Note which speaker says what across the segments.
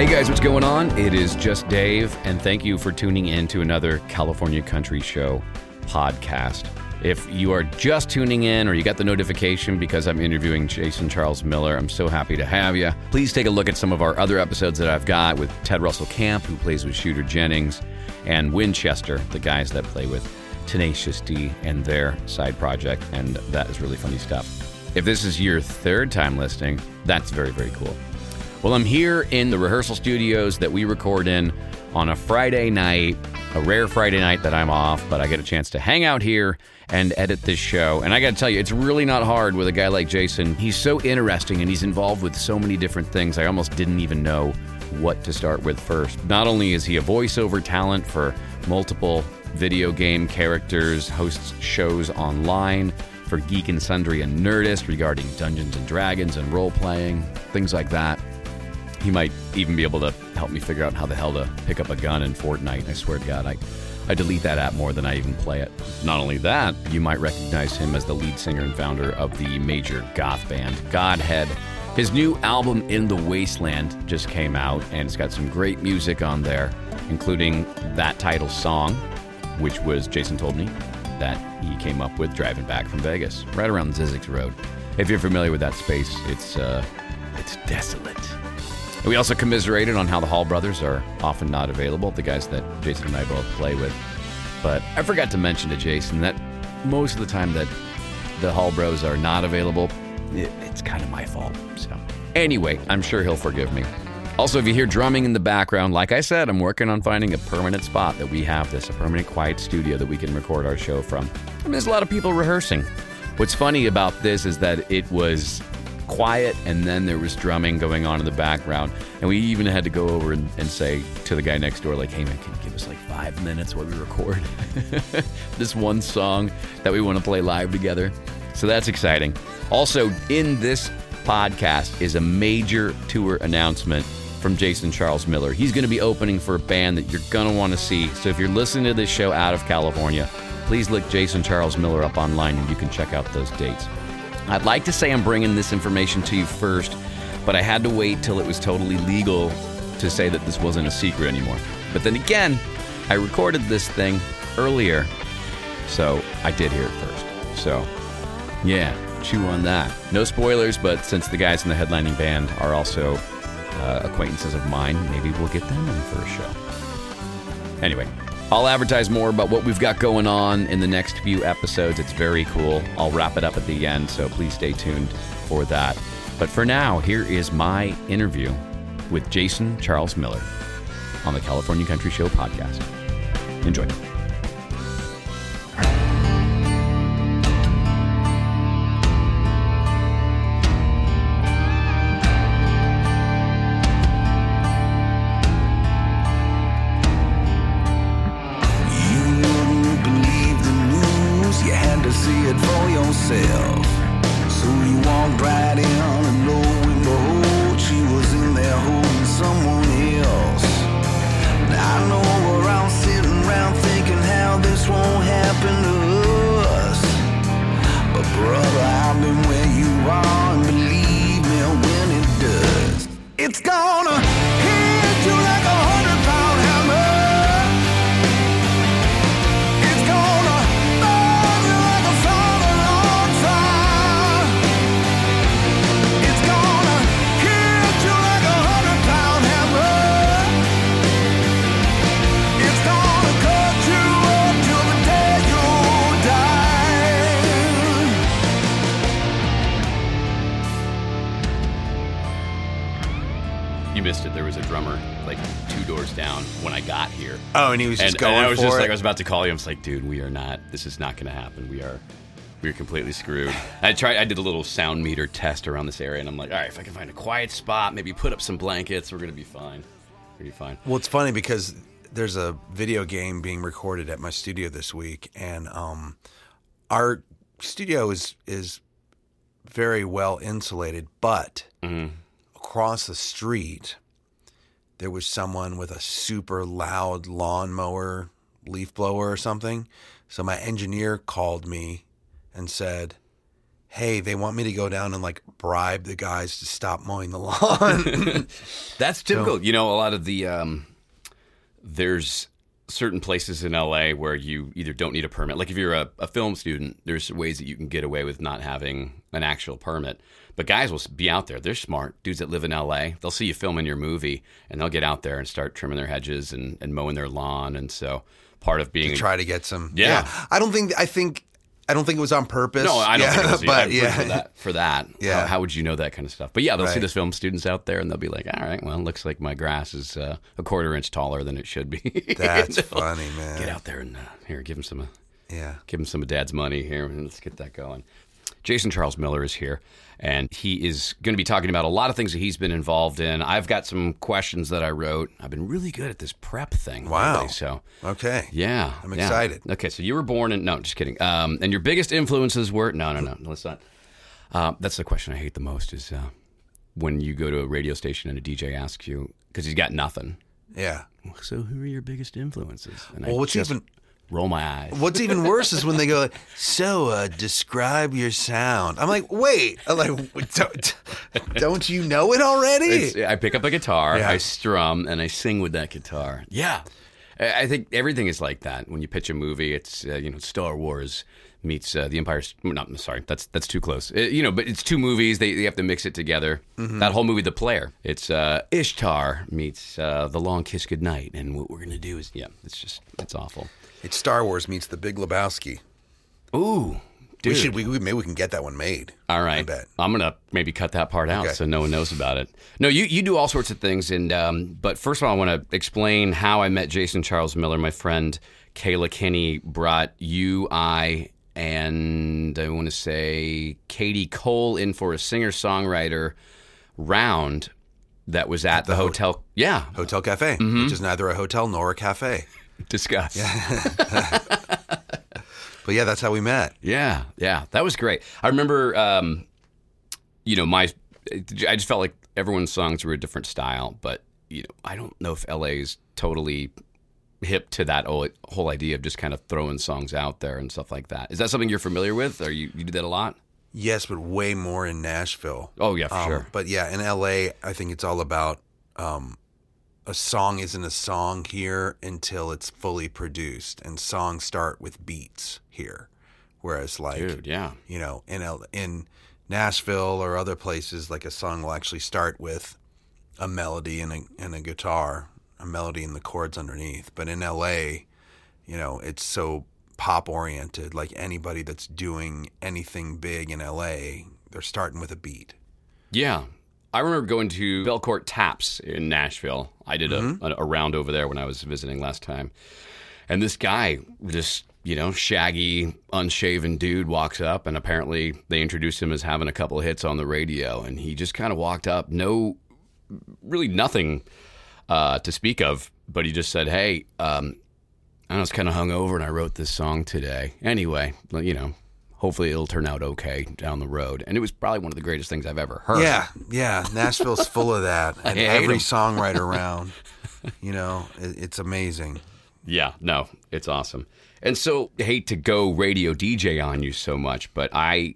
Speaker 1: Hey guys, what's going on? It is just Dave, and thank you for tuning in to another California Country Show podcast. If you are just tuning in or you got the notification because I'm interviewing Jason Charles Miller, I'm so happy to have you. Please take a look at some of our other episodes that I've got with Ted Russell Kamp, who plays with Shooter Jennings, and Winchester, the guys that play with Tenacious D and their side project, and that is really funny stuff. If this is your third time listening, that's very, very cool. Well, I'm here in the rehearsal studios that we record in on a Friday night, a rare Friday night that I'm off, but I get a chance to hang out here and edit this show. And I got to tell you, it's really not hard with a guy like Jason. He's so interesting and he's involved with so many different things. I almost didn't even know what to start with first. Not only is he a voiceover talent for multiple video game characters, hosts shows online for Geek and Sundry and Nerdist regarding Dungeons and Dragons and role playing, things like that. He might even be able to help me figure out how the hell to pick up a gun in Fortnite. I swear to God, I, I delete that app more than I even play it. Not only that, you might recognize him as the lead singer and founder of the major goth band Godhead. His new album, In the Wasteland, just came out, and it's got some great music on there, including that title song, which was, Jason told me, that he came up with driving back from Vegas, right around Zzyzx Road. If you're familiar with that space, it's, uh, it's desolate. We also commiserated on how the Hall brothers are often not available, the guys that Jason and I both play with. But I forgot to mention to Jason that most of the time that the Hall bros are not available, it, it's kind of my fault. So, anyway, I'm sure he'll forgive me. Also, if you hear drumming in the background, like I said, I'm working on finding a permanent spot that we have this, a permanent quiet studio that we can record our show from. And there's a lot of people rehearsing. What's funny about this is that it was quiet and then there was drumming going on in the background. And we even had to go over and, and, say to the guy next door like hey man can you give us like five minutes while we record this one song that we want to play live together? So that's exciting. Also in this podcast is a major tour announcement from jason charles miller. He's going to be opening for a band that you're going to want to see. So if you're listening to this show out of california please look jason charles miller up online and you can check out those dates I'd like to say I'm bringing this information to you first, but I had to wait till it was totally legal to say that this wasn't a secret anymore. But then again, I recorded this thing earlier, so I did hear it first. So, yeah, chew on that. No spoilers, but since the guys in the headlining band are also uh, acquaintances of mine, maybe we'll get them in for a show. Anyway, I'll advertise more about what we've got going on in the next few episodes. It's very cool. I'll wrap it up at the end, so please stay tuned for that. But for now, here is my interview with Jason Charles Miller on the California Country Show podcast. Enjoy.
Speaker 2: And he was just
Speaker 1: and,
Speaker 2: going
Speaker 1: and I was just
Speaker 2: it.
Speaker 1: like, I was about to call you. I was like, dude, we are not. This is not going to happen. We are, we are completely screwed. I tried. I did a little sound meter test around this area, and I'm like, all right, if I can find a quiet spot, maybe put up some blankets, we're going to be fine. We're be fine.
Speaker 2: Well, it's funny because there's a video game being recorded at my studio this week, and um, our studio is is very well insulated, but
Speaker 1: Mhm.
Speaker 2: across the street there was someone with a super loud lawnmower, leaf blower or something. So my engineer called me and said, hey, they want me to go down and like bribe the guys to stop mowing the lawn.
Speaker 1: That's typical. you know, a lot of the um, there's certain places in LA where you either don't need a permit. Like if you're a, a film student, there's ways that you can get away with not having an actual permit. But guys will be out there. They're smart dudes that live in LA. They'll see you filming your movie, and they'll get out there and start trimming their hedges and, and mowing their lawn. And so part of being
Speaker 2: Try to get some.
Speaker 1: Yeah.
Speaker 2: I don't think. I think. I don't think it was on purpose.
Speaker 1: No, I don't
Speaker 2: yeah,
Speaker 1: think it was,
Speaker 2: but yeah.
Speaker 1: for that. For that.
Speaker 2: Yeah.
Speaker 1: How, how would you know that kind of stuff? But yeah, they'll see
Speaker 2: Right.
Speaker 1: the film students out there and they'll be like, all right, well, it looks like my grass is uh, a quarter inch taller than it should be.
Speaker 2: That's funny, man.
Speaker 1: Get out there and uh, here, give him some, uh,
Speaker 2: Yeah.
Speaker 1: give him some of Dad's money here, and let's get that going. Jason Charles Miller is here, and he is going to be talking about a lot of things that he's been involved in. I've got some questions that I wrote. I've been really good at this prep thing.
Speaker 2: Wow.
Speaker 1: lately, so
Speaker 2: Okay.
Speaker 1: yeah,
Speaker 2: I'm
Speaker 1: yeah.
Speaker 2: excited.
Speaker 1: Okay, so you were born in no, just kidding. Um, and your biggest influences were no, no, no, let's not. Uh, that's the question I hate the most is uh, when you go to a radio station and a DJ asks you because he's got nothing.
Speaker 2: Yeah.
Speaker 1: So who are your biggest influences? And
Speaker 2: Well, what's
Speaker 1: just
Speaker 2: even
Speaker 1: roll my eyes.
Speaker 2: What's even worse is when they go, "So, uh, describe your sound." I'm like, "Wait, I'm like, don't, don't you know it already?"
Speaker 1: It's, I pick up a guitar,
Speaker 2: Yeah.
Speaker 1: I strum, and I sing with that guitar. Yeah, I think everything is like that. When you pitch a movie, it's uh, you know Star Wars meets uh, the Empire's. No, I'm sorry, that's that's too close. Uh, you know, but it's two movies. They, they have to mix it together. That whole movie, The Player. It's uh, Ishtar meets uh, The Long Kiss Goodnight, and what we're gonna do is yeah, it's just it's awful.
Speaker 2: It's Star Wars meets The Big Lebowski.
Speaker 1: Ooh, dude.
Speaker 2: We should, we, we maybe we can get that one made.
Speaker 1: All right.
Speaker 2: I bet.
Speaker 1: I'm gonna maybe cut that part out
Speaker 2: Okay.
Speaker 1: so no one knows about it. No, you you do all sorts of things, and um, but first of all, I want to explain how I met Jason Charles Miller. My friend Kayla Kinney brought you, I, and I want to say Katie Cole in for a singer songwriter round that was at the, hotel. Yeah,
Speaker 2: Hotel Cafe,
Speaker 1: Mm-hmm.
Speaker 2: which is neither a hotel nor a cafe.
Speaker 1: discuss.
Speaker 2: But yeah, that's how we met.
Speaker 1: Yeah, yeah, that was great. I remember, um, you know, my, I just felt like everyone's songs were a different style, but you know, I don't know if LA is totally hip to that whole, whole idea of just kind of throwing songs out there and stuff like that. Is that something you're familiar with, or you, you do that a lot?
Speaker 2: Yes, but way more in Nashville.
Speaker 1: Oh yeah, for
Speaker 2: Um,
Speaker 1: sure.
Speaker 2: But yeah, in LA, I think it's all about um, a song isn't a song here until it's fully produced, and songs start with beats here, whereas like
Speaker 1: Dude, yeah,
Speaker 2: you know in L- in Nashville or other places, like a song will actually start with a melody and a and a guitar, a melody and the chords underneath. But in LA, you know, it's so pop oriented. Like anybody that's doing anything big in LA, they're starting with a beat.
Speaker 1: yeah. I remember going to Belcourt Taps in Nashville. I did a, mm-hmm. a, a round over there when I was visiting last time. And this guy, just, you know, shaggy, unshaven dude walks up, and apparently they introduced him as having a couple hits on the radio. And he just kind of walked up, no, really nothing uh, to speak of, but he just said, Hey, um, I was kind of hungover and I wrote this song today. Anyway, you know, hopefully it'll turn out okay down the road. And it was probably one of the greatest things I've ever heard.
Speaker 2: Yeah, yeah. Nashville's full of that, and every songwriter around. You know, it, it's amazing.
Speaker 1: Yeah, no, it's awesome. And so hate to go radio DJ on you so much, but I,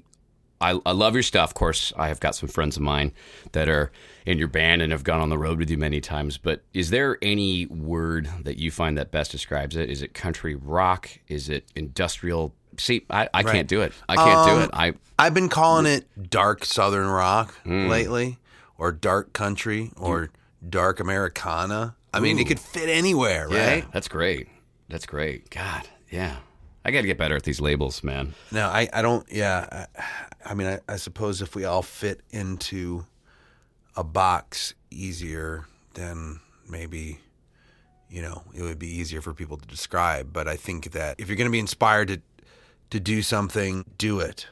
Speaker 1: I I love your stuff. Of course, I have got some friends of mine that are in your band and have gone on the road with you many times. But is there any word that you find that best describes it? Is it country rock? Is it industrial? See, I, I can't do it. I can't do it. I
Speaker 2: I've been calling it dark Southern rock
Speaker 1: Hmm.
Speaker 2: lately, or dark country, or dark Americana. I mean, it could fit anywhere, right?
Speaker 1: yeah, that's great. That's great. God, yeah. I got to get better at these labels, man.
Speaker 2: No, I, I don't. Yeah, I, I mean, I, I suppose if we all fit into a box easier, then maybe you know it would be easier for people to describe. But I think that if you're going to be inspired to to do something, do it.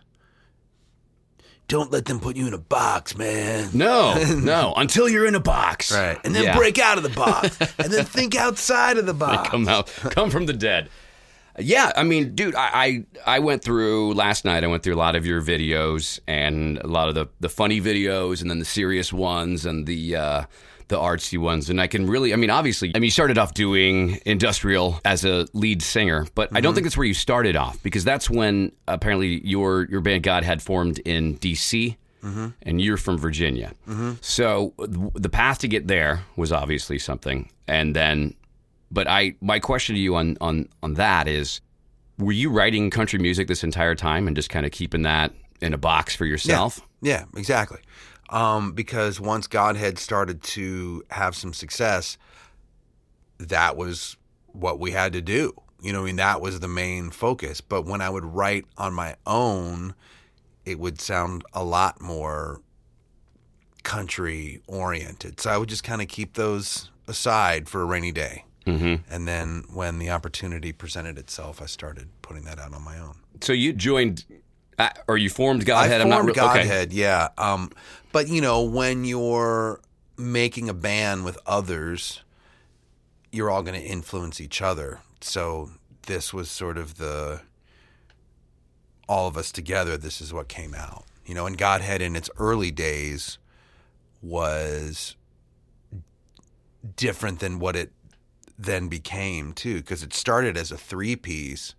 Speaker 2: Don't let them put you in a box, man.
Speaker 1: No, no. Until you're in a box,
Speaker 2: Right, and then
Speaker 1: Yeah.
Speaker 2: break out of the box, and then think outside of the box.
Speaker 1: come out, come from the dead. Yeah, I mean, dude, I, I I went through last night. I went through a lot of your videos and a lot of the the funny videos, and then the serious ones, and the uh, the artsy ones, and I can really, I mean, obviously, I mean, you started off doing industrial as a lead singer, but I don't mm-hmm. think that's where you started off because that's when apparently your your band Godhead formed in D.C. Mm-hmm. And you're from Virginia, mm-hmm. so th- the path to get there was obviously something, and then, but I my question to you on on on that is, were you writing country music this entire time and just kind of keeping that in a box for yourself?
Speaker 2: Yeah, yeah exactly. Um, because once Godhead started to have some success, that was what we had to do. You know, I mean, that was the main focus. But when I would write on my own, it would sound a lot more country oriented. So I would just kind of keep those aside for a rainy day. Mm-hmm. And then when the opportunity presented itself, I started putting that out on my own.
Speaker 1: So you joined, uh, or you formed Godhead?
Speaker 2: I
Speaker 1: I'm
Speaker 2: formed
Speaker 1: not re- okay.
Speaker 2: Godhead, yeah. Um, but you know, when you're making a band with others, you're all going to influence each other. So this was sort of the all of us together. This is what came out, you know. And Godhead in its early days was different than what it then became too, because it started as a three piece,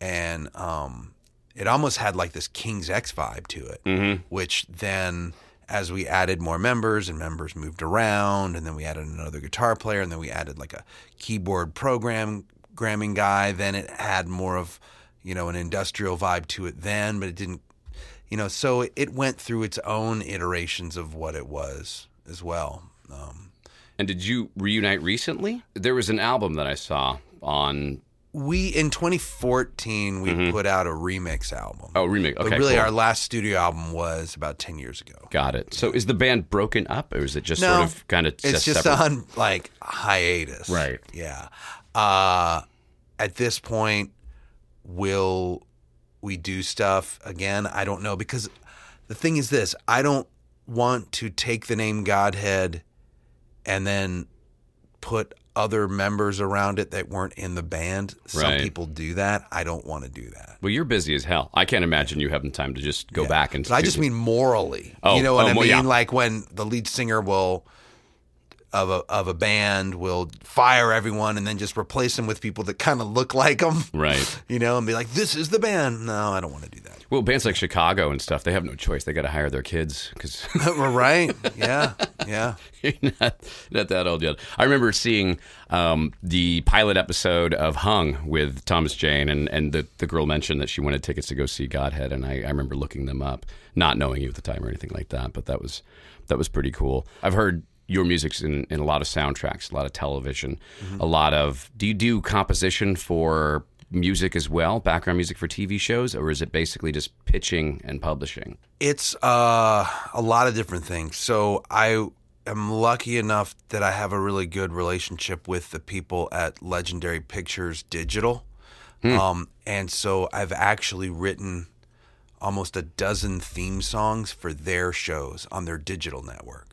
Speaker 2: and um, it almost had like this King's X vibe to it, which then as we added more members and members moved around, and then we added another guitar player, and then we added like a keyboard program programming guy, then it had more of you know an industrial vibe to it then, but it didn't you know so it went through its own iterations of what it was as well. Um,
Speaker 1: And did you reunite recently? There was an album that I saw on.
Speaker 2: we in 2014 we put out a remix album.
Speaker 1: Oh, remake. Okay,
Speaker 2: but really,
Speaker 1: cool.
Speaker 2: our last studio album was about 10 years ago.
Speaker 1: got it. So is the band broken up, or is it just
Speaker 2: No,
Speaker 1: sort of kind of
Speaker 2: It's just
Speaker 1: separate?
Speaker 2: on like hiatus.
Speaker 1: Right.
Speaker 2: Yeah. Uh, at this point, will we do stuff again? I don't know because the thing is this: I don't want to take the name Godhead and then put other members around it that weren't in the band. Some
Speaker 1: Right.
Speaker 2: people do that. I don't want to do that.
Speaker 1: Well, you're busy as hell. I can't imagine you having time to just go back and.
Speaker 2: But I just mean morally.
Speaker 1: Oh,
Speaker 2: you know oh, what
Speaker 1: oh,
Speaker 2: I
Speaker 1: well,
Speaker 2: mean?
Speaker 1: yeah.
Speaker 2: Like when the lead singer will of a of a band will fire everyone and then just replace them with people that kind of look like them.
Speaker 1: Right.
Speaker 2: You know, and be like, "This is the band." No, I don't want to do that.
Speaker 1: Well, bands like Chicago and stuff, they have no choice. They got to hire their kids because
Speaker 2: right? Yeah. Yeah.
Speaker 1: you're not, not that old yet. I remember seeing um, the pilot episode of Hung with Thomas Jane, and, and the, the girl mentioned that she wanted tickets to go see Godhead, and I, I remember looking them up, not knowing you at the time or anything like that, but that was that was pretty cool. I've heard your music's in, in a lot of soundtracks, a lot of television, a lot of. Do you do composition for music as well, background music for TV shows, or is it basically just pitching and publishing?
Speaker 2: It's uh, a lot of different things. So I am lucky enough that I have a really good relationship with the people at Legendary Pictures Digital. Um, and so I've actually written almost a dozen theme songs for their shows on their digital network,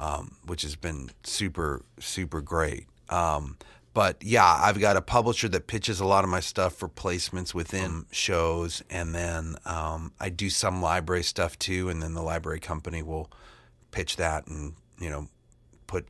Speaker 2: um, which has been super, super great. Um, but yeah, I've got a publisher that pitches a lot of my stuff for placements within shows, and then um, I do some library stuff too. And then the library company will pitch that, and you know, put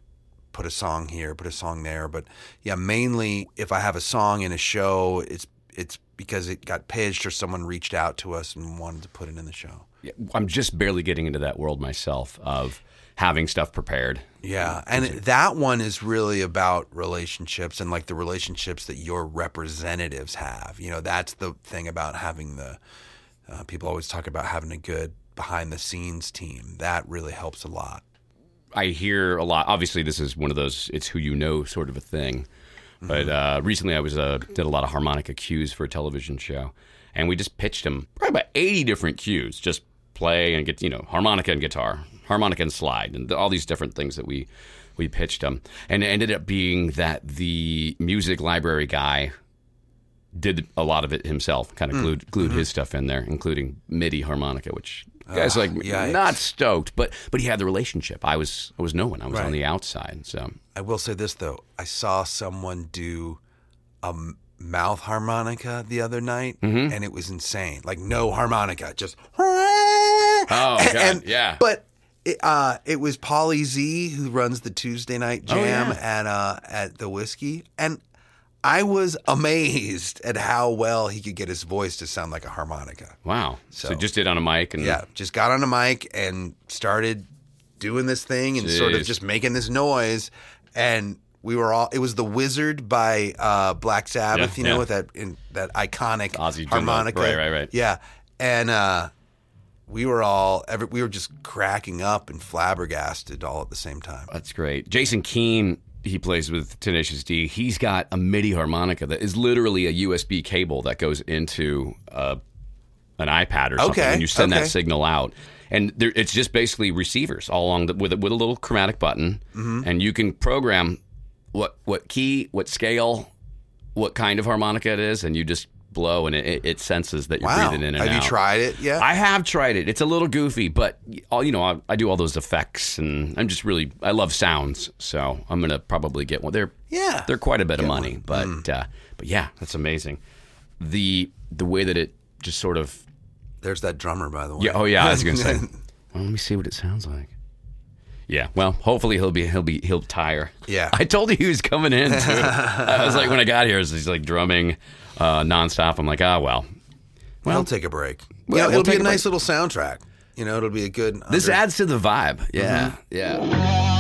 Speaker 2: put a song here, put a song there. But yeah, mainly if I have a song in a show, it's it's because it got pitched or someone reached out to us and wanted to put it in the show.
Speaker 1: Yeah, I'm just barely getting into that world myself of having stuff prepared.
Speaker 2: Yeah, and that one is really about relationships and like the relationships that your representatives have. You know, that's the thing about having the uh, people always talk about having a good behind the scenes team. That really helps a lot.
Speaker 1: I hear a lot. Obviously, this is one of those "it's who you know" sort of a thing. But
Speaker 2: Mm-hmm.
Speaker 1: uh, recently, I was uh, did a lot of harmonica cues for a television show, and we just pitched them probably about eighty different cues. Just play and get you know harmonica and guitar, harmonica and slide, and all these different things that we we pitched them. And it ended up being that the music library guy did a lot of it himself. Kind of
Speaker 2: Mm.
Speaker 1: glued glued
Speaker 2: Mm-hmm.
Speaker 1: his stuff in there, including MIDI harmonica, which guys like
Speaker 2: Ah, yikes.
Speaker 1: not stoked, but but he had the relationship. I was I was no one. I was on the outside. So
Speaker 2: I will say this though: I saw someone do a mouth harmonica the other night,
Speaker 1: Mm-hmm.
Speaker 2: and it was insane. Like no harmonica, just
Speaker 1: oh god,
Speaker 2: and-
Speaker 1: yeah.
Speaker 2: But It, uh, it was Polly Z who runs the Tuesday night
Speaker 1: Oh,
Speaker 2: jam
Speaker 1: yeah.
Speaker 2: at uh, at the whiskey, and I was amazed at how well he could get his voice to sound like a harmonica.
Speaker 1: Wow. So,
Speaker 2: So-
Speaker 1: just did on a mic and
Speaker 2: Yeah, just got on a mic and started doing this thing and sort of just making this noise. And we were all. It was the Wizard by uh, Black Sabbath,
Speaker 1: Yeah,
Speaker 2: you know,
Speaker 1: yeah.
Speaker 2: with that in, that iconic
Speaker 1: Ozzy Jimbo.
Speaker 2: harmonica.
Speaker 1: Right, right, right.
Speaker 2: Yeah, and uh, we were all. Every, we were just cracking up and flabbergasted all at the same time.
Speaker 1: That's great. Jason Keane, he plays with Tenacious D. He's got a MIDI harmonica that is literally a USB cable that goes into uh, an iPad or something,
Speaker 2: Okay,
Speaker 1: and you send
Speaker 2: okay.
Speaker 1: that signal out. And there, it's just basically receivers all along the, with a, with a little chromatic button,
Speaker 2: Mm-hmm.
Speaker 1: and you can program what what key, what scale, what kind of harmonica it is, and you just blow, and it, it, senses that you're
Speaker 2: Wow,
Speaker 1: breathing in and
Speaker 2: have
Speaker 1: out.
Speaker 2: Have you tried it yet?
Speaker 1: I have tried it. It's a little goofy, but all you know, I, I do all those effects, and I'm just really I love sounds, so I'm gonna probably get one. They're
Speaker 2: Yeah.
Speaker 1: they're quite a bit of money,
Speaker 2: one.
Speaker 1: but
Speaker 2: Mm.
Speaker 1: uh, but yeah, that's amazing. The the way that it just sort of
Speaker 2: There's that drummer, by the way.
Speaker 1: yeah. Oh yeah, I was gonna say. Well, let me see what it sounds like. Yeah, well, hopefully he'll be he'll be he'll tire.
Speaker 2: Yeah.
Speaker 1: I told you he was coming in too. I was like when I got here, he's like drumming uh, nonstop. I'm like, ah, well,
Speaker 2: We'll take a break.
Speaker 1: Well,
Speaker 2: yeah,
Speaker 1: we'll
Speaker 2: it'll be a
Speaker 1: a
Speaker 2: nice little soundtrack. You know, it'll be a good.
Speaker 1: This adds to the vibe. Yeah,
Speaker 2: Mm-hmm.
Speaker 1: yeah.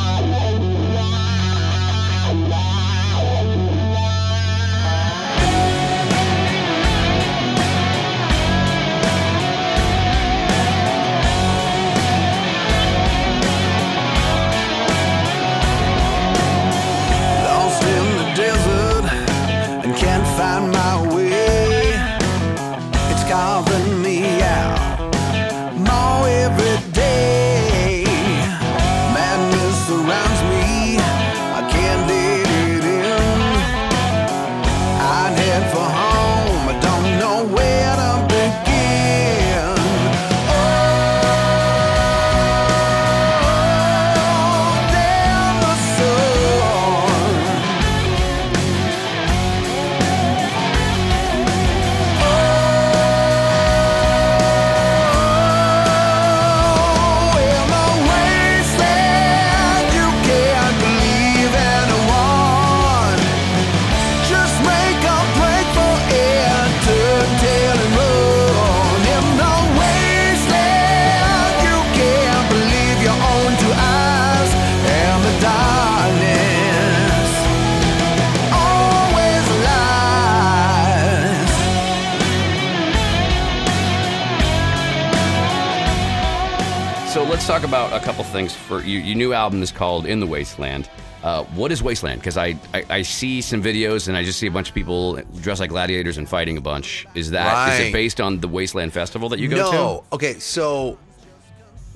Speaker 1: Things. For you, your new album is called "In the Wasteland." Uh, what is Wasteland? Because I, I I see some videos and I just see a bunch of people dressed like gladiators and fighting a bunch. Is that is it
Speaker 2: Right.
Speaker 1: based on the Wasteland Festival that you go to?
Speaker 2: no. Okay, so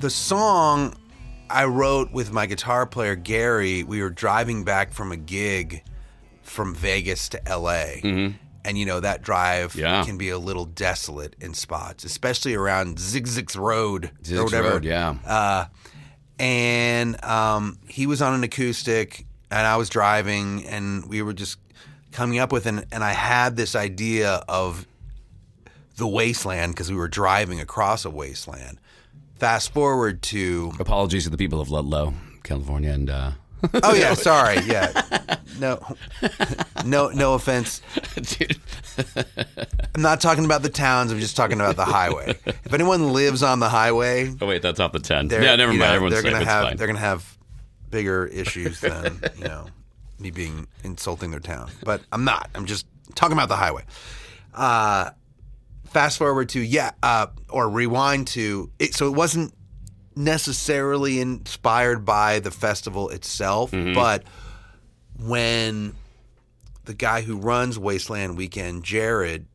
Speaker 2: the song I wrote with my guitar player Gary, we were driving back from a gig from Vegas to LA. And you know that drive
Speaker 1: Mm-hmm. Yeah.
Speaker 2: can be a little desolate in spots, especially around Zzyzx Road
Speaker 1: to?
Speaker 2: or whatever.
Speaker 1: Road, yeah.
Speaker 2: Uh, and um, he was on an acoustic, and I was driving, and we were just coming up with, an, and I had this idea of the wasteland because we were driving across a wasteland. Fast forward to
Speaker 1: Apologies to the people of Ludlow, California, and uh,
Speaker 2: oh yeah, sorry, yeah, no, no, no offense.
Speaker 1: dude,
Speaker 2: I'm not talking about the towns. I'm just talking about the highway. If anyone lives on the highway,
Speaker 1: oh wait, that's off the ten.
Speaker 2: they're,
Speaker 1: Yeah, never mind.
Speaker 2: know,
Speaker 1: Everyone's
Speaker 2: they're
Speaker 1: safe.
Speaker 2: gonna
Speaker 1: It's
Speaker 2: have
Speaker 1: fine.
Speaker 2: they're gonna have bigger issues than you know me being insulting their town. But I'm not. I'm just talking about the highway. Uh, fast forward to yeah, uh, or rewind to it. So it wasn't necessarily inspired by the festival itself,
Speaker 1: Mm-hmm.
Speaker 2: but when the guy who runs Wasteland Weekend, Jared,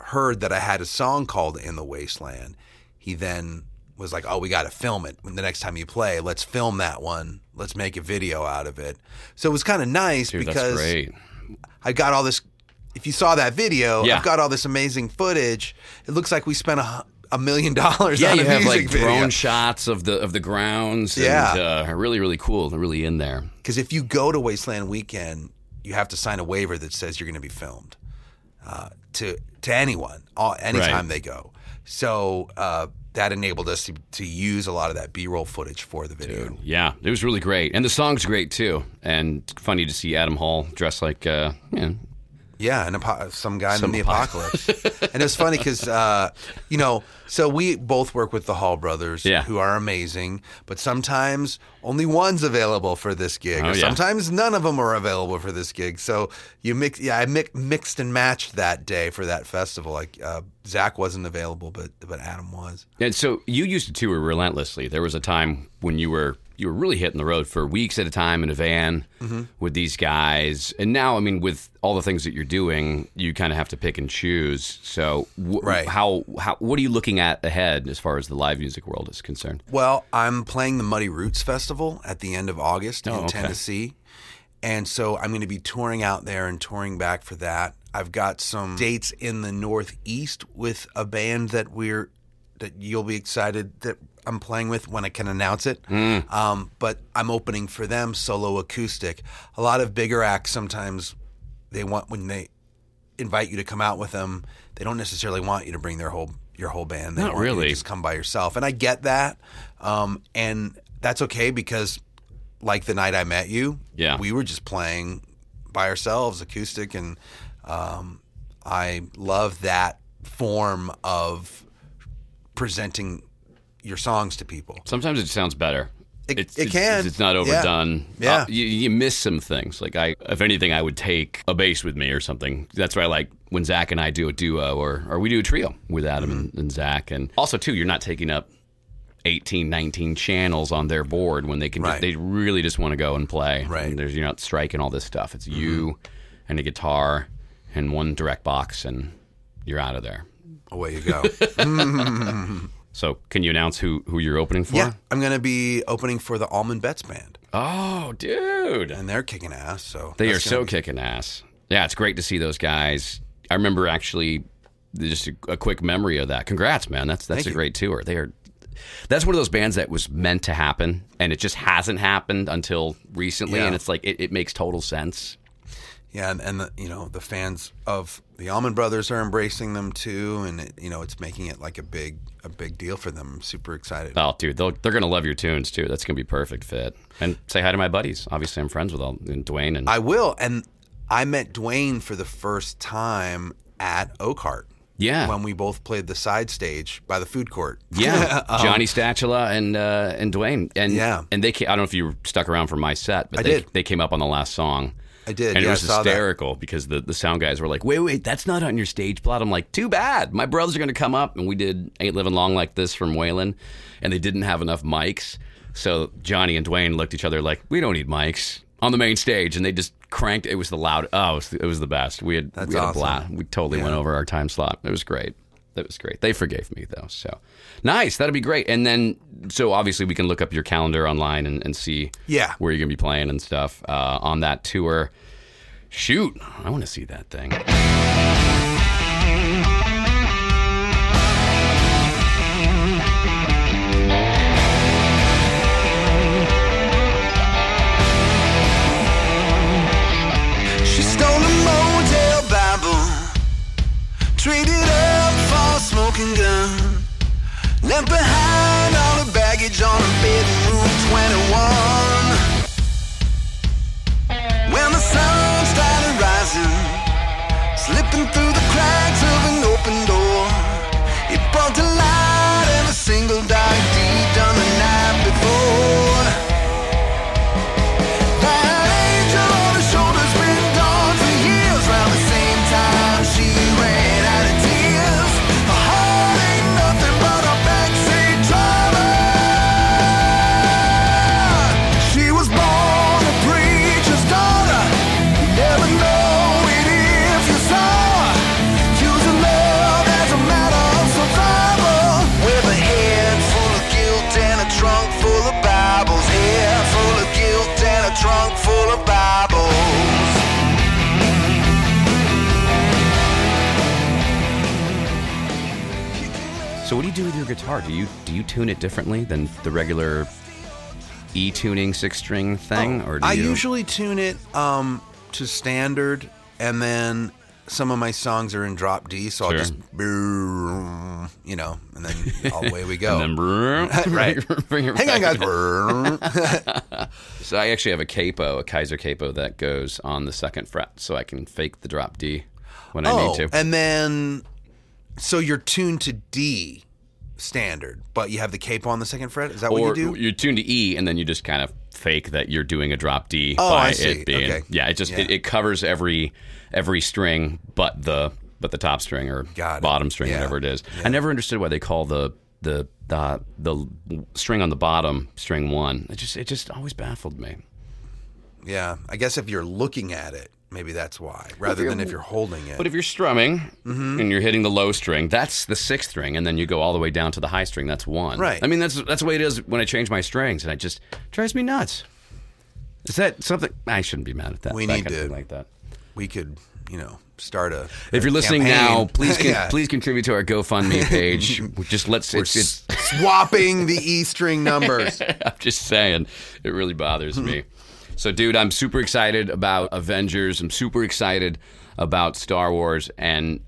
Speaker 2: heard that I had a song called In the Wasteland, he then was like, "Oh, we got to film it. When the next time you play, let's film that one. Let's make a video out of it." So it was kind of nice
Speaker 1: Dude,
Speaker 2: because. I got all this. If you saw that video,
Speaker 1: Yeah.
Speaker 2: I've got all this amazing footage. It looks like we spent a, a million dollars
Speaker 1: Yeah,
Speaker 2: on
Speaker 1: you
Speaker 2: a
Speaker 1: have
Speaker 2: music
Speaker 1: like
Speaker 2: video.
Speaker 1: drone shots of the of the grounds. And,
Speaker 2: Yeah.
Speaker 1: uh, really really cool. They're really in there.
Speaker 2: Because if you go to Wasteland Weekend, you have to sign a waiver that says you're going to be filmed uh, to to anyone all, anytime
Speaker 1: Right.
Speaker 2: they go. So uh, that enabled us to, to use a lot of that B-roll footage for the video.
Speaker 1: Yeah, it was really great, and the song's great too. And funny to see Adam Hall dressed like uh, you know,
Speaker 2: Yeah, and apo- some guy
Speaker 1: Some
Speaker 2: in the
Speaker 1: apo-
Speaker 2: apocalypse. and it's funny because, uh, you know, so we both work with the Hall brothers,
Speaker 1: Yeah.
Speaker 2: who are amazing, but sometimes only one's available for this gig,
Speaker 1: Oh,
Speaker 2: or
Speaker 1: yeah.
Speaker 2: sometimes none of them are available for this gig. So you mix, yeah, I mi- mixed and matched that day for that festival. Like uh, Zach wasn't available, but but Adam was.
Speaker 1: And so you used to tour relentlessly. There was a time when you were you were really hitting the road for weeks at a time in a van
Speaker 2: Mm-hmm.
Speaker 1: with these guys. And now, I mean, with all the things that you're doing, you kind of have to pick and choose. So, wh-
Speaker 2: Right.
Speaker 1: how how what are you looking at ahead as far as the live music world is concerned?
Speaker 2: Well, I'm playing the Muddy Roots Festival at the end of August
Speaker 1: Oh,
Speaker 2: in
Speaker 1: okay.
Speaker 2: Tennessee. And so I'm going to be touring out there and touring back for that. I've got some dates in the Northeast with a band that we're that you'll be excited that I'm playing with when I can announce it. Um, but I'm opening for them solo acoustic. A lot of bigger acts sometimes they want when they invite you to come out with them, they don't necessarily want you to bring their whole your whole band. They
Speaker 1: Not
Speaker 2: want you to
Speaker 1: really.
Speaker 2: just come by yourself, and I get that, um, and that's okay because, like the night I met you,
Speaker 1: Yeah.
Speaker 2: we were just playing by ourselves, acoustic, and um, I love that form of presenting your songs to people.
Speaker 1: Sometimes it sounds better.
Speaker 2: It-
Speaker 1: it's,
Speaker 2: it can.
Speaker 1: It's not overdone.
Speaker 2: Yeah.
Speaker 1: Uh, you, you miss some things. Like I, if anything, I would take a bass with me or something. That's why I like when Zach and I do a duo, or or we do a trio with Adam and,
Speaker 2: Mm-hmm.
Speaker 1: and Zach. And also too, you're not taking up 18, 19 channels on their board when they can.
Speaker 2: Right.
Speaker 1: They really just want to go and play.
Speaker 2: Right. Mm-hmm.
Speaker 1: And there's you're not striking all this stuff. It's you and a guitar and one direct box, and you're out of there.
Speaker 2: Away you go.
Speaker 1: So, can you announce who who you're opening for?
Speaker 2: yeah, I'm going to be opening for the Allman Betts band,
Speaker 1: Oh, dude.
Speaker 2: and they're kicking ass. So
Speaker 1: They are so
Speaker 2: be-
Speaker 1: kicking ass. Yeah, it's great to see those guys. I remember actually just a, a quick memory of that. Congrats, man. That's that's
Speaker 2: Thank
Speaker 1: a
Speaker 2: you.
Speaker 1: great tour. They are. That's one of those bands that was meant to happen, and it just hasn't happened until recently.
Speaker 2: Yeah.
Speaker 1: And it's like it, it makes total sense.
Speaker 2: Yeah, and, and the, you know the fans of the Allman Brothers are embracing them too, and it, you know it's making it like a big a big deal for them. I'm super excited.
Speaker 1: Oh, dude, they'll, they're gonna love your tunes too. That's gonna be perfect fit. And say hi to my buddies. Obviously, I'm friends with all and Duane and
Speaker 2: I will, and I met Duane for the first time at Oakhart.
Speaker 1: yeah,
Speaker 2: when we both played the side stage by the food court.
Speaker 1: Yeah, Johnny Stachela and uh, and Duane, and
Speaker 2: Um, Yeah.
Speaker 1: and they. Came, I don't know if you stuck around for my set, but
Speaker 2: I
Speaker 1: they,
Speaker 2: did.
Speaker 1: They came up on the last song.
Speaker 2: I did,
Speaker 1: and
Speaker 2: yeah,
Speaker 1: it was
Speaker 2: saw that.
Speaker 1: hysterical because the the sound guys were like, "Wait, wait, that's not on your stage plot." I'm like, "Too bad, my brothers are going to come up," and we did "Ain't Living Long Like This" from Waylon, and they didn't have enough mics, so Johnny and Duane looked at each other like, "We don't need mics." On the main stage, and they just cranked. It was the loud. Oh, it was the, it was the best. We had
Speaker 2: That's
Speaker 1: we had
Speaker 2: awesome.
Speaker 1: a blast. We totally went over our time slot. It was great. That was great. They forgave me though. So nice. That'd be great. And then, so obviously we can look up your calendar online and, and see
Speaker 2: Yeah.
Speaker 1: where you're gonna be playing and stuff uh, on that tour. Shoot, I want to see that thing.
Speaker 3: Left behind all the baggage on her bed
Speaker 1: do with your guitar? Do you do you tune it differently than the regular e tuning six string thing, or do
Speaker 2: Oh, I
Speaker 1: you?
Speaker 2: usually tune it um, to standard, and then some of my songs are in drop D, so I'll
Speaker 1: Sure.
Speaker 2: just, you know, and then away we go.
Speaker 1: Then
Speaker 2: Right. Hang on, guys.
Speaker 1: So I actually have a capo, a Kyser capo that goes on the second fret, so I can fake the drop D when I
Speaker 2: oh,
Speaker 1: need to.
Speaker 2: and then so you're tuned to D standard, but you have the capo on the second fret. Is that
Speaker 1: or
Speaker 2: what you do?
Speaker 1: are tuned to E, and then you just kind of fake that you're doing a drop D
Speaker 2: Oh,
Speaker 1: by
Speaker 2: I see.
Speaker 1: it being
Speaker 2: Okay.
Speaker 1: yeah. It just It,
Speaker 2: Yeah.
Speaker 1: it covers every every string, but the but the top string or bottom string,
Speaker 2: Yeah.
Speaker 1: whatever it is. I never understood why they call the the the the string on the bottom string one. It just it just always baffled me.
Speaker 2: Yeah, I guess if you're looking at it, maybe that's why, rather than if you're holding it.
Speaker 1: But if you're strumming
Speaker 2: Mm-hmm.
Speaker 1: and you're hitting the low string, that's the sixth string, and then you go all the way down to the high string. That's one.
Speaker 2: Right.
Speaker 1: I mean, that's that's the way it is when I change my strings, and it just drives me nuts. Is that something? I shouldn't be mad at that.
Speaker 2: We
Speaker 1: that
Speaker 2: need
Speaker 1: kind
Speaker 2: to-
Speaker 1: thing like that.
Speaker 2: we could, you know, start a.
Speaker 1: If you're listening
Speaker 2: campaign.
Speaker 1: now, please con-
Speaker 2: Yeah.
Speaker 1: please contribute to our GoFundMe page. just let's.
Speaker 2: We're
Speaker 1: It's, it's,
Speaker 2: swapping the E string numbers.
Speaker 1: I'm just saying, it really bothers me. So, dude, I'm super excited about Avengers. I'm super excited about Star Wars, and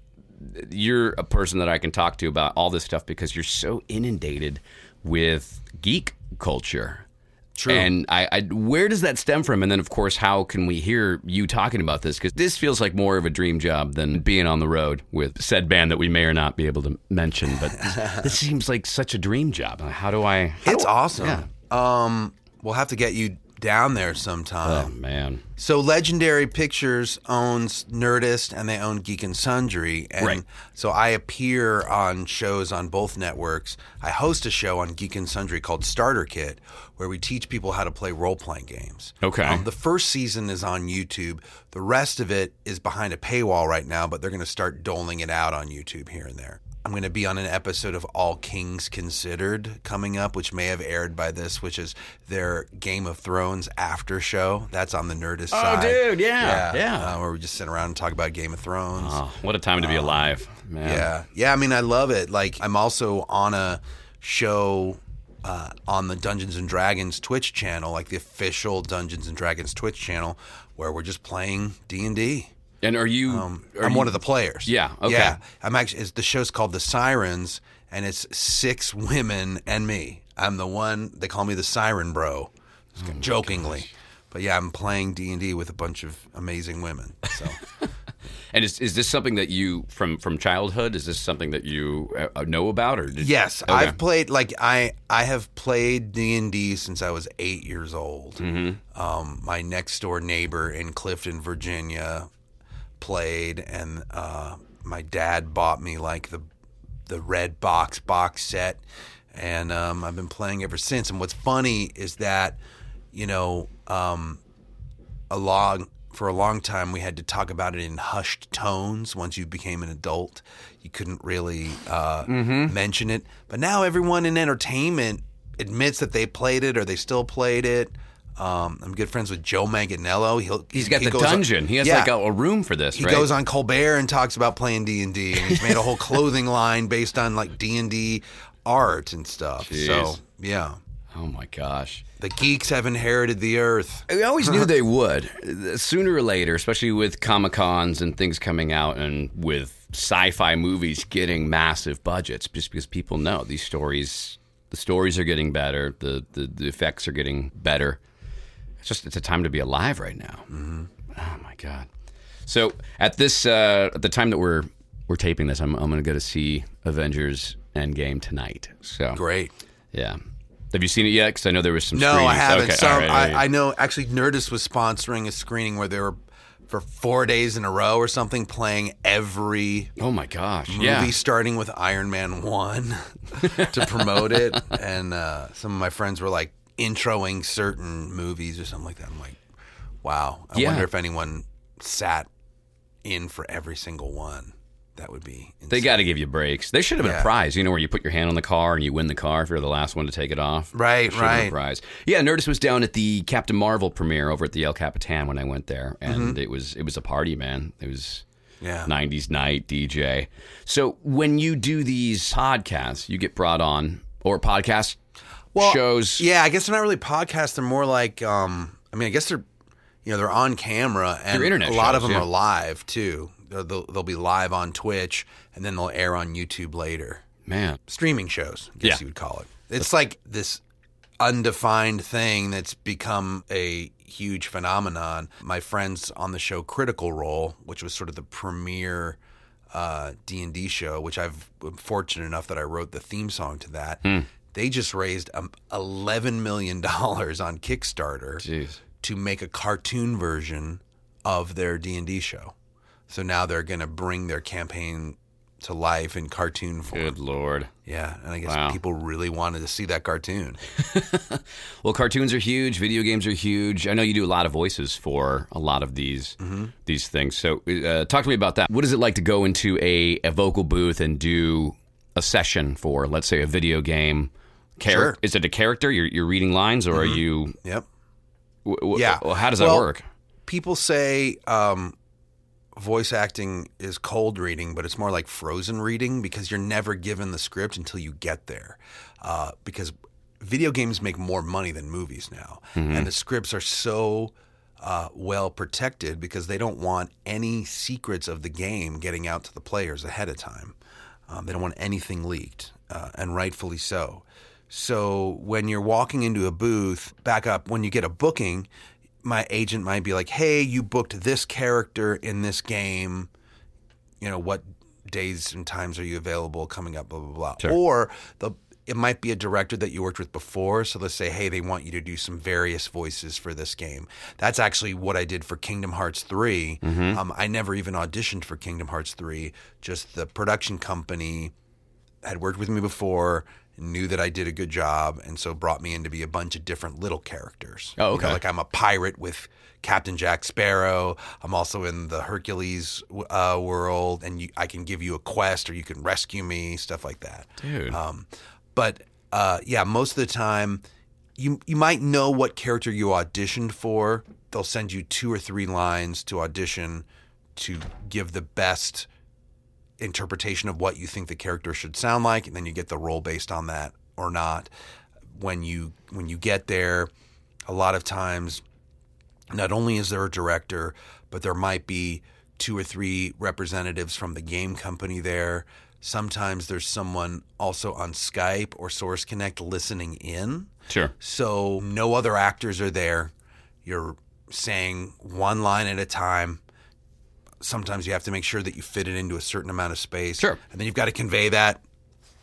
Speaker 1: you're a person that I can talk to about all this stuff because you're so inundated with geek culture.
Speaker 2: True.
Speaker 1: And I, I, where does that stem from? And then, of course, how can we hear you talking about this? Because this feels like more of a dream job than being on the road with said band that we may or not be able to mention. But this, seems like such a dream job. How do I? how
Speaker 2: It's
Speaker 1: do I-
Speaker 2: awesome.
Speaker 1: Yeah.
Speaker 2: Um, we'll have to get you down there sometime.
Speaker 1: Oh man.
Speaker 2: So Legendary Pictures owns Nerdist and they own Geek and Sundry, and
Speaker 1: Right.
Speaker 2: so I appear on shows on both networks. I host a show on Geek and Sundry called Starter Kit, where we teach people how to play role playing games.
Speaker 1: Okay.
Speaker 2: Um, the first season is on YouTube. The rest of it is behind a paywall right now, but they're going to start doling it out on YouTube here and there. I'm going to be on an episode of All Kings Considered coming up, which may have aired by this, which is their Game of Thrones after show. That's on the Nerdist
Speaker 1: Oh,
Speaker 2: side.
Speaker 1: Oh, dude, yeah, yeah.
Speaker 2: Uh, where we just sit around and talk about Game of Thrones.
Speaker 1: Oh, what a time to be alive, man.
Speaker 2: Yeah, yeah. I mean, I love it. Like, I'm also on a show uh, on the Dungeons and Dragons Twitch channel, like the official Dungeons and Dragons Twitch channel, where we're just playing D and D.
Speaker 1: And are you?
Speaker 2: Um,
Speaker 1: are
Speaker 2: I'm
Speaker 1: you-
Speaker 2: one of the players.
Speaker 1: Yeah, okay.
Speaker 2: Yeah. I'm actually. It's, the show's called The Sirens, and it's six women and me. I'm the one. They call me the Siren Bro,
Speaker 1: Oh
Speaker 2: jokingly. But yeah, I'm playing D and D with a bunch of amazing women. So.
Speaker 1: And is, is this something that you from from childhood? Is this something that you uh, know about, or did,
Speaker 2: Yes,
Speaker 1: Okay.
Speaker 2: I've played like I I have played D and D since I was eight years old.
Speaker 1: Mm-hmm.
Speaker 2: Um, my next door neighbor in Clifton, Virginia, played, and uh, my dad bought me like the the red box box set, and um, I've been playing ever since. And what's funny is that you know um, a long for a long time we had to talk about it in hushed tones once you became an adult you couldn't really uh,
Speaker 1: Mm-hmm.
Speaker 2: mention it but now everyone in entertainment admits that they played it or they still played it um, I'm good friends with Joe Manganiello. He'll,
Speaker 1: He's got
Speaker 2: he
Speaker 1: the
Speaker 2: goes on-
Speaker 1: dungeon. he has
Speaker 2: Yeah.
Speaker 1: like a, a room for this,
Speaker 2: He
Speaker 1: right?
Speaker 2: goes on Colbert and talks about playing D and D, and he's made a whole clothing line based on like D and D art and stuff. So yeah,
Speaker 1: Oh my gosh.
Speaker 2: the geeks have inherited the earth.
Speaker 1: I always knew they would. Sooner or later, especially with Comic Cons and things coming out and with sci fi movies getting massive budgets, just because people know these stories, the stories are getting better, the, the, the effects are getting better. It's just, it's a time to be alive right now. Mm-hmm. Oh my God. So at this, uh, at the time that we're, we're taping this, I'm, I'm going to go to see Avengers Endgame tonight. So
Speaker 2: Great.
Speaker 1: yeah. Have you seen it yet? Because I know there was some.
Speaker 2: No, I haven't.
Speaker 1: Okay, all right, all right.
Speaker 2: I, I know. Actually, Nerdist was sponsoring a screening where they were for four days in a row or something playing every
Speaker 1: Oh my gosh!
Speaker 2: movie,
Speaker 1: Yeah,
Speaker 2: starting with Iron Man one to promote it. And uh, some of my friends were like introing certain movies or something like that. I'm like, wow. I
Speaker 1: Yeah.
Speaker 2: wonder if anyone sat in for every single one. That would be. Insane.
Speaker 1: they got to give you breaks. There should have been a prize, you know, where you put your hand on the car and you win the car if you're the last one to take it off.
Speaker 2: Right,
Speaker 1: been a
Speaker 2: right.
Speaker 1: prize. Yeah, Nerdist was down at the Captain Marvel premiere over at the El Capitan when I went there, and
Speaker 2: Mm-hmm.
Speaker 1: it was it was a party, man. It was.
Speaker 2: Yeah.
Speaker 1: 90s night DJ. So when you do these podcasts, you get brought on or podcast shows.
Speaker 2: Yeah, I guess they're not really podcasts. They're more like, um, I mean, I guess they're, you know, they're on camera and
Speaker 1: They're internet
Speaker 2: a lot of
Speaker 1: shows,
Speaker 2: them
Speaker 1: yeah.
Speaker 2: are live too. They'll, they'll they'll be live on Twitch and then they'll air on YouTube later.
Speaker 1: Man.
Speaker 2: Streaming shows, I guess
Speaker 1: Yeah.
Speaker 2: you would call it. It's like this undefined thing that's become a huge phenomenon. My friends on the show Critical Role, which was sort of the premier uh, D&D show, which I've been fortunate enough that I wrote the theme song to that. They just raised um, 11 million dollars on Kickstarter
Speaker 1: Jeez.
Speaker 2: to make a cartoon version of their D&D show. So now they're going to bring their campaign to life in cartoon form.
Speaker 1: Good lord.
Speaker 2: Yeah, and I guess
Speaker 1: Wow.
Speaker 2: people really wanted to see that cartoon.
Speaker 1: Well, cartoons are huge. Video games are huge. I know you do a lot of voices for a lot of these
Speaker 2: Mm-hmm.
Speaker 1: these things. So, uh, talk to me about that. What is it like to go into a, a vocal booth and do a session for, let's say, a video game? Char-
Speaker 2: Sure. Mm-hmm.
Speaker 1: Is it a character? You're, you're reading lines, or are you?
Speaker 2: Yep.
Speaker 1: W- w-
Speaker 2: Yeah.
Speaker 1: well, how does that
Speaker 2: Well,
Speaker 1: work?
Speaker 2: People say um, voice acting is cold reading, but it's more like frozen reading because you're never given the script until you get there. Uh, because video games make more money than movies now, and the scripts are so uh, well protected because they don't want any secrets of the game getting out to the players ahead of time. Um, they don't want anything leaked, uh, and rightfully so. So when you're walking into a booth, back up, when you get a booking, my agent might be like, hey, you booked this character in this game. You know, what days and times are you available coming up, blah, blah, blah.
Speaker 1: Sure.
Speaker 2: Or the, it might be a director that you worked with before. So let's say, hey, they want you to do some various voices for this game. That's actually what I did for Kingdom Hearts 3. Um, I never even auditioned for Kingdom Hearts 3, just the production company had worked with me before, knew that I did a good job, and so brought me in to be a bunch of different little characters.
Speaker 1: Oh,
Speaker 2: You know,
Speaker 1: okay.
Speaker 2: like I'm a pirate with Captain Jack Sparrow. I'm also in the Hercules uh, world, and you, I can give you a quest or you can rescue me, stuff like that.
Speaker 1: Dude.
Speaker 2: Um, but uh, yeah, most of the time, you you might know what character you auditioned for. They'll send you two or three lines to audition to give the best interpretation of what you think the character should sound like, and then you get the role based on that or not. When you when you get there, a lot of times, not only is there a director, but there might be two or three representatives from the game company there. Sometimes there's someone also on Skype or Source Connect listening in.
Speaker 1: sure.
Speaker 2: So no other actors are there. You're saying one line at a time. Sometimes you have to make sure that you fit it into a certain amount of space.
Speaker 1: Sure.
Speaker 2: And then you've got to convey that,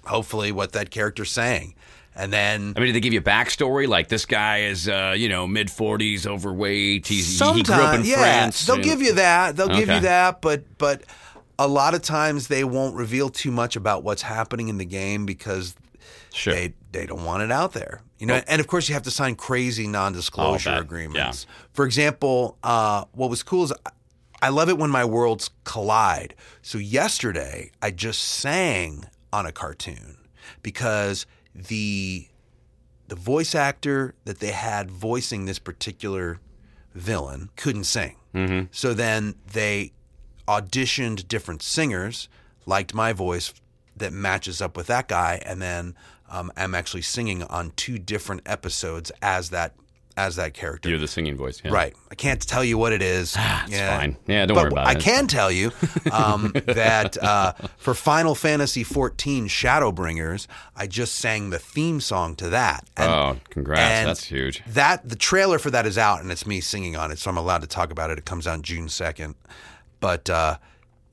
Speaker 2: hopefully, what that character's saying. And then
Speaker 1: I mean, did they give you a backstory? Like this guy is, uh, you know, mid forties, overweight. He's he grew up in
Speaker 2: yeah,
Speaker 1: France.
Speaker 2: they'll
Speaker 1: and-
Speaker 2: give you that. They'll give you that, but but a lot of times they won't reveal too much about what's happening in the game because
Speaker 1: Sure.
Speaker 2: they they don't want it out there. You know, and of course you have to sign crazy non-disclosure agreements. For example, uh, what was cool is I- love it when my worlds collide. So yesterday I just sang on a cartoon because the the voice actor that they had voicing this particular villain couldn't sing. Mm-hmm. So then they auditioned different singers, liked my voice that matches up with that guy, and then um, I'm actually singing on two different episodes as that as that character.
Speaker 1: You're the singing voice. Yeah.
Speaker 2: Right. I can't tell you what it is.
Speaker 1: it's fine. Yeah, don't
Speaker 2: but
Speaker 1: worry about
Speaker 2: I
Speaker 1: it.
Speaker 2: I can tell you um, that uh, for Final Fantasy XIV Shadowbringers, I just sang the theme song to that. And,
Speaker 1: Oh, congrats. That's huge.
Speaker 2: That the trailer for that is out, and it's me singing on it, so I'm allowed to talk about it. It comes out June second, but uh,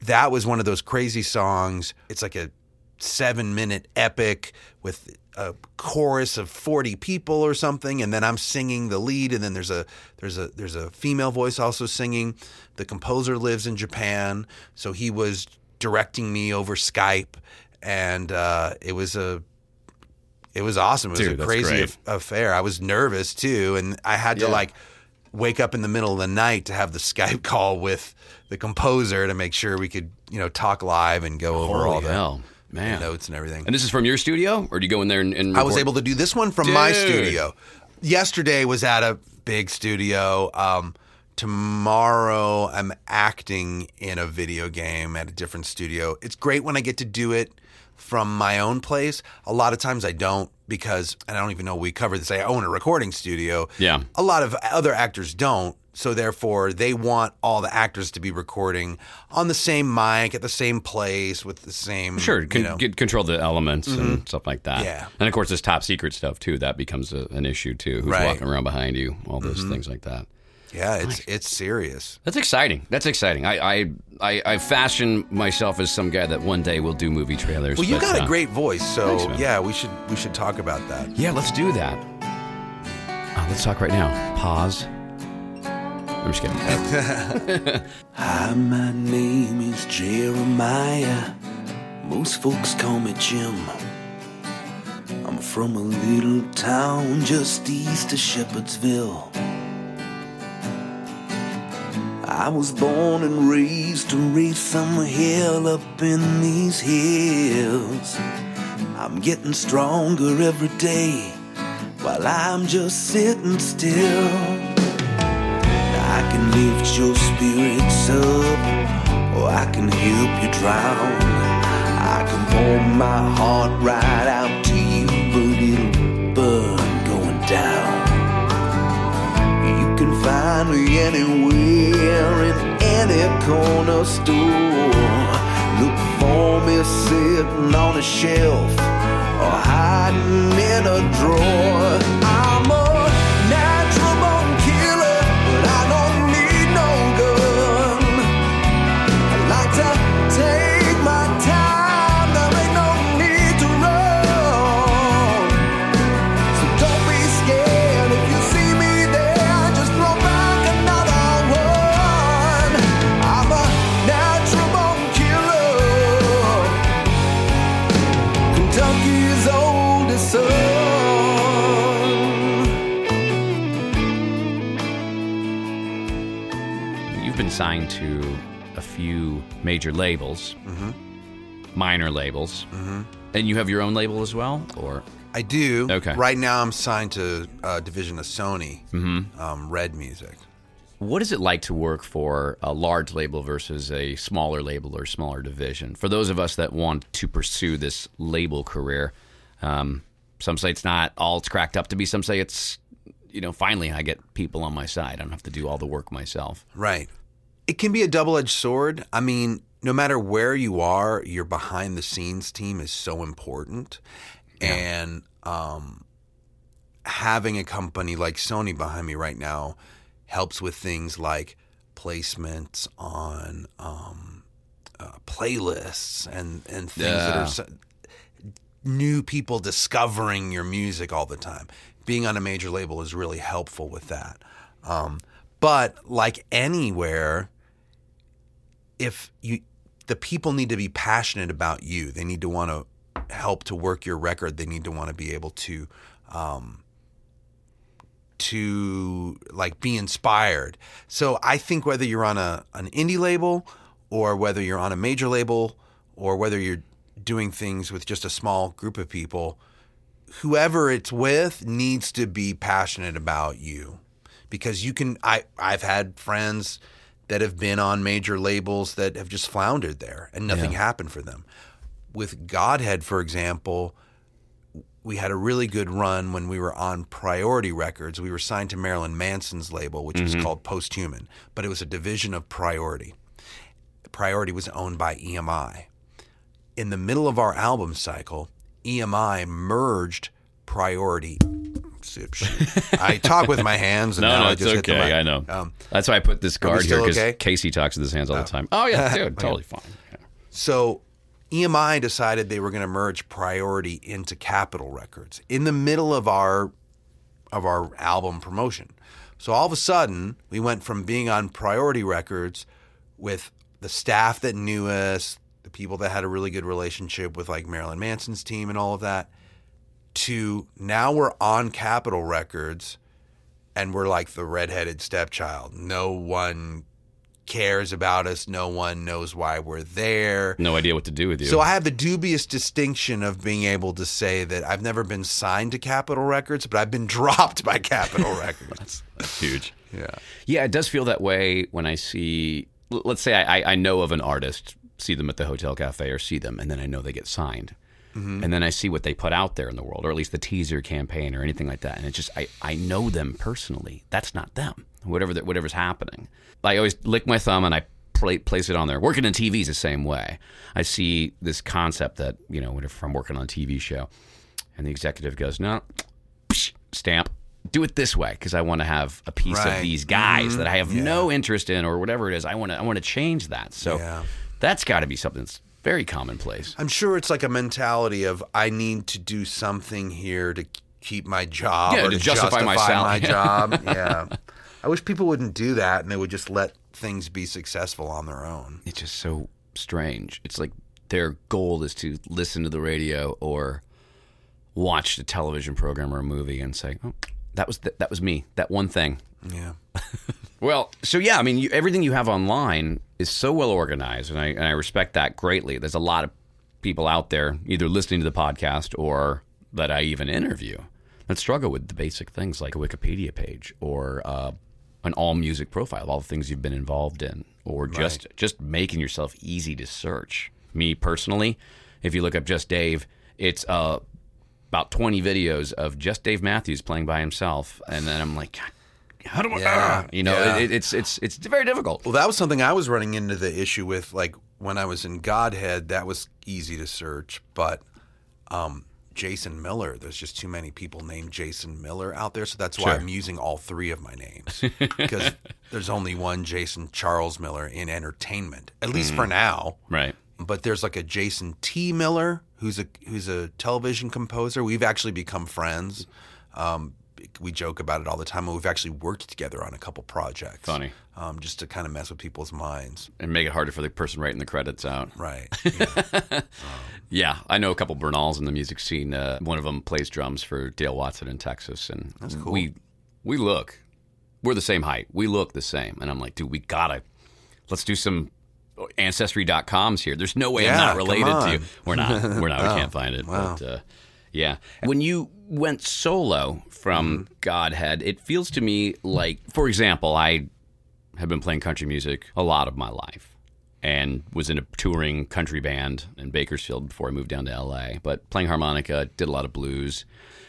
Speaker 2: that was one of those crazy songs. It's like a seven minute epic with a chorus of 40 people or something and then I'm singing the lead and then there's a there's a there's a female voice also singing. The composer lives in Japan so he was directing me over Skype and uh, it was a it was awesome. It was
Speaker 1: Dude,
Speaker 2: a crazy aff- affair. I was nervous too and I had to
Speaker 1: Yeah.
Speaker 2: like wake up in the middle of the night to have the Skype call with the composer to make sure we could you know talk live and go over all the
Speaker 1: hell, man.
Speaker 2: notes and everything.
Speaker 1: And this is from your studio, or do you go in there and, and
Speaker 2: I was
Speaker 1: record?
Speaker 2: able to do this one from my
Speaker 1: Dude.
Speaker 2: studio. Yesterday was at a big studio. Um, tomorrow I'm acting in a video game at a different studio. It's great when I get to do it from my own place. A lot of times I don't because and I don't even know we covered this. I own a recording studio.
Speaker 1: Yeah.
Speaker 2: A lot of other actors don't So therefore, they want all the actors to be recording on the same mic at the same place with the same.
Speaker 1: Sure, con-
Speaker 2: you know.
Speaker 1: get, control the elements and stuff like that.
Speaker 2: Yeah.
Speaker 1: and of course, this top secret stuff too. That becomes a, an issue too. Who's
Speaker 2: Right. Mm-hmm.
Speaker 1: walking around behind you? All those things like that.
Speaker 2: yeah, it's it's serious.
Speaker 1: That's exciting. That's exciting. I I, I I fashion myself as some guy that one day will do movie trailers.
Speaker 2: Well, you
Speaker 1: but,
Speaker 2: got
Speaker 1: uh,
Speaker 2: a great voice, so
Speaker 1: Thanks,
Speaker 2: yeah, we should we should talk about that.
Speaker 1: Yeah, let's do that. Uh, let's talk right now. Pause. I'm just kidding.
Speaker 3: Hi, my name is Jeremiah. Most folks call me Jim. I'm from a little town just east of Shepherdsville. I was born and raised to raise some hell up in these hills. I'm getting stronger every day while I'm just sitting still. I can lift your spirits up, or I can help you drown. I can pour my heart right out to you, but it'll burn going down. You can find me anywhere in any corner store. Look for me sitting on a shelf or hiding in a drawer.
Speaker 1: Major labels,
Speaker 2: Mm-hmm.
Speaker 1: minor labels, and you have your own label as well, or
Speaker 2: I do.
Speaker 1: Okay.
Speaker 2: Right now, I'm signed to a division of Sony,
Speaker 1: Mm-hmm.
Speaker 2: um, Red Music.
Speaker 1: What is it like to work for a large label versus a smaller label or smaller division? For those of us that want to pursue this label career, um, some say it's not all it's cracked up to be. Some say it's, you know, finally I get people on my side. I don't have to do all the work myself.
Speaker 2: Right. It can be a double edged sword. I mean, no matter where you are, your behind the scenes team is so important. And um, having a company like Sony behind me right now helps with things like placements on um, uh, playlists and, and things that are so, new people discovering your music all the time. Being on a major label is really helpful with that. Um, but like anywhere, if you the people need to be passionate about you, they need to want to help to work your record. They need to want to be able to um, to like be inspired. So I think whether you're on a an indie label or whether you're on a major label or whether you're doing things with just a small group of people, whoever it's with needs to be passionate about you because you can I I've had friends that have been on major labels that have just floundered there and nothing happened for them. With Godhead for example, we had a really good run when we were on Priority Records. We were signed to Marilyn Manson's label, which was mm-hmm. called Posthuman, but it was a division of Priority. Priority was owned by EMI. In the middle of our album cycle, EMI merged Priority. I talk with my hands, and
Speaker 1: No, no,
Speaker 2: I
Speaker 1: it's
Speaker 2: just
Speaker 1: okay. I know.
Speaker 2: Um,
Speaker 1: That's why I put this guard here because
Speaker 2: okay?
Speaker 1: Casey talks with his hands all the time. Oh yeah, dude, totally fine. Yeah.
Speaker 2: So EMI decided they were going to merge Priority into Capitol Records in the middle of our of our album promotion. So all of a sudden, we went from being on Priority Records with the staff that knew us, the people that had a really good relationship with like Marilyn Manson's team and all of that, to now we're on Capitol Records and we're like the redheaded stepchild. No one cares about us. No one knows why we're there.
Speaker 1: No idea what to do with you.
Speaker 2: So I have the dubious distinction of being able to say that I've never been signed to Capitol Records, but I've been dropped by Capitol Records.
Speaker 1: That's huge.
Speaker 2: Yeah.
Speaker 1: Yeah, it does feel that way when I see. Let's say I, I- I know of an artist, see them at the hotel cafe, or see them, and then I know they get signed. Mm-hmm. and then I see what they put out there in the world, or at least the teaser campaign or anything like that, and it's just I, I know them personally. That's not them. Whatever that whatever's happening, I always lick my thumb and I pla place it on there. Working in TV is the same way. I see this concept that you know, whenever I'm working on a TV show, and the executive goes, "No, psh, stamp." Do it this way because I want to have a piece
Speaker 2: Right.
Speaker 1: of these guys mm-hmm. that I have
Speaker 2: Yeah.
Speaker 1: no interest in, or whatever it is. I want to. I want to change that. So
Speaker 2: Yeah.
Speaker 1: that's got to be something that's very commonplace.
Speaker 2: I'm sure it's like a mentality of I need to do something here to keep my job
Speaker 1: Yeah,
Speaker 2: or
Speaker 1: to
Speaker 2: to,
Speaker 1: justify my salary.
Speaker 2: job. yeah. I wish people wouldn't do that and they would just let things be successful on their own.
Speaker 1: It's just so strange. It's like their goal is to listen to the radio or watch the television program or a movie and say, "Oh, that was th- that was me. That one thing."
Speaker 2: Yeah.
Speaker 1: Well, so yeah, I mean, you, everything you have online is so well organized, and I and I respect that greatly. There's a lot of people out there either listening to the podcast or that I even interview that struggle with the basic things like a Wikipedia page or uh, an all music profile all the things you've been involved in, or just just making yourself easy to search. Me personally, if you look up just Dave, it's uh, about 20 videos of just Dave Matthews playing by himself, and then I'm like, God, how do I?
Speaker 2: Yeah,
Speaker 1: ah," you know,
Speaker 2: yeah.
Speaker 1: it, it's it's it's very difficult.
Speaker 2: Well, that was something I was running into the issue with. Like when I was in Godhead, that was easy to search, but um, Jason Miller, there's just too many people named Jason Miller out there, so that's why
Speaker 1: Sure.
Speaker 2: I'm using all three of my names because there's only one Jason Charles Miller in entertainment, at least
Speaker 1: Mm.
Speaker 2: for now.
Speaker 1: Right.
Speaker 2: But there's like a Jason T. Miller who's a who's a television composer. We've actually become friends. Um, we joke about it all the time, and we've actually worked together on a couple projects.
Speaker 1: Funny.
Speaker 2: um, just to kind of mess with people's minds.
Speaker 1: And make it harder for the person writing the credits out.
Speaker 2: Right. Yeah.
Speaker 1: Yeah, I know a couple Bernals in the music scene. Uh, one of them plays drums for Dale Watson in Texas, and
Speaker 2: cool.
Speaker 1: we we look we're the same height. We look the same, and I'm like, dude, we gotta let's do some ancestry.coms here. There's no way I'm not related to you. We're not. We're not. We can't find it.
Speaker 2: Wow.
Speaker 1: But uh, yeah, when you went solo from Godhead, it feels to me like, for example, I have been playing country music a lot of my life and was in a touring country band in Bakersfield before I moved down to LA. But playing harmonica, did a lot of blues,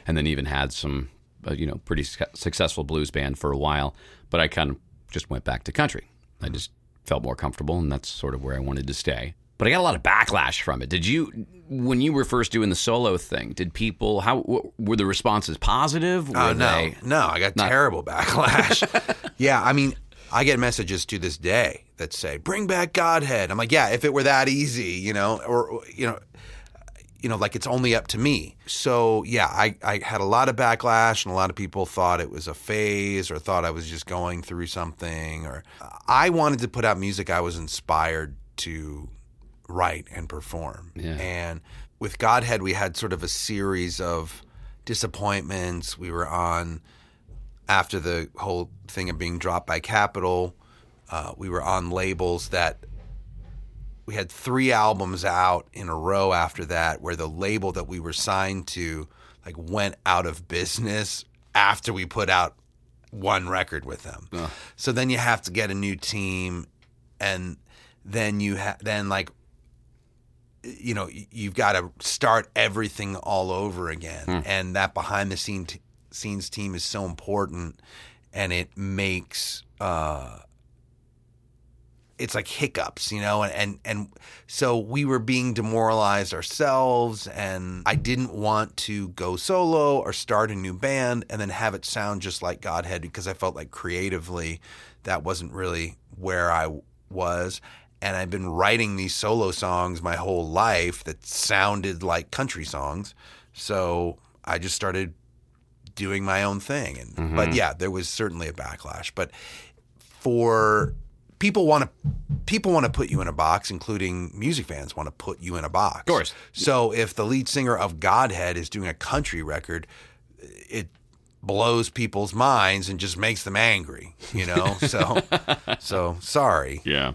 Speaker 1: and then even had some, uh, you know, pretty su- successful blues band for a while. But I kind of just went back to country. I just felt more comfortable, and that's sort of where I wanted to stay. But I got a lot of backlash from it. Did you, when you were first doing the solo thing, did people, how, w- were the responses positive? Uh, were
Speaker 2: Oh no, no! I got terrible backlash. yeah, I mean, I get messages to this day that say, "Bring back Godhead." I'm like, yeah, if it were that easy, you know, or, you know, you know, like it's only up to me. So yeah, I I had a lot of backlash, and a lot of people thought it was a phase, or thought I was just going through something, or I wanted to put out music I was inspired to write and perform.
Speaker 1: Yeah.
Speaker 2: And with Godhead, we had sort of a series of disappointments. We were on after the whole thing of being dropped by Capitol. Uh, we were on labels that we had three albums out in a row after that, where the label that we were signed to like went out of business after we put out one record with them. So then you have to get a new team, and then you ha- then like you know you've got to start everything all over again. And that behind the scene t- scenes team is so important and it makes uh it's like hiccups you know? And, and and so we were being demoralized ourselves and i didn't want to go solo or start a new band and then have it sound just like godhead because i felt like creatively that wasn't really where i was and I've been writing these solo songs my whole life that sounded like country songs. So I just started doing my own thing. And but mm-hmm. yeah, there was certainly a backlash. But for people want to people want to put you in a box, including music fans want to put you in a box. Of
Speaker 1: course.
Speaker 2: So if the lead singer of Godhead is doing a country record, it blows people's minds and just makes them angry, you know? so so sorry.
Speaker 1: Yeah.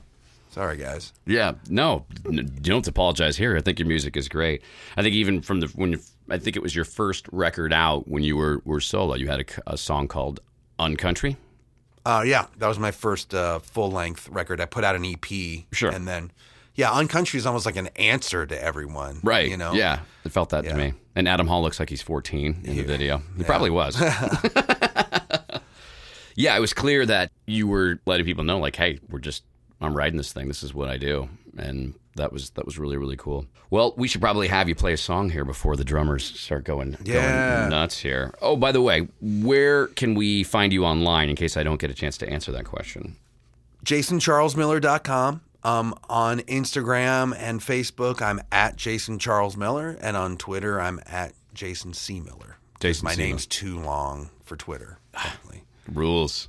Speaker 2: Sorry guys.
Speaker 1: Yeah, no, you don't apologize here. I think your music is great. I think even from the when you, I think it was your first record out when you were were solo. You had a song called "Uncountry."
Speaker 2: Uh, yeah, that was my first uh, full length record. I put out an EP,
Speaker 1: Sure.
Speaker 2: and then
Speaker 4: yeah, Uncountry is almost like an answer to everyone.
Speaker 1: Right.
Speaker 4: You know.
Speaker 1: Yeah. It felt that
Speaker 4: Yeah.
Speaker 1: to me. And Adam Hall looks like he's 14 in the video. He probably was. yeah, it was clear that you were letting people know, like, hey, we're just, I'm riding this thing. This is what I do. And that was that was really really cool. Well, we should probably have you play a song here before the drummers start going,
Speaker 4: Yeah.
Speaker 1: going nuts here. Oh, by the way, where can we find you online in case I don't get a chance to answer that question?
Speaker 4: JasonCharlesMiller.com. Um, on Instagram and Facebook, I'm at Jason Charles Miller, and on Twitter, I'm at Jason C Miller.
Speaker 1: Jason
Speaker 4: My
Speaker 1: C.
Speaker 4: name's too long for Twitter.
Speaker 1: Rules.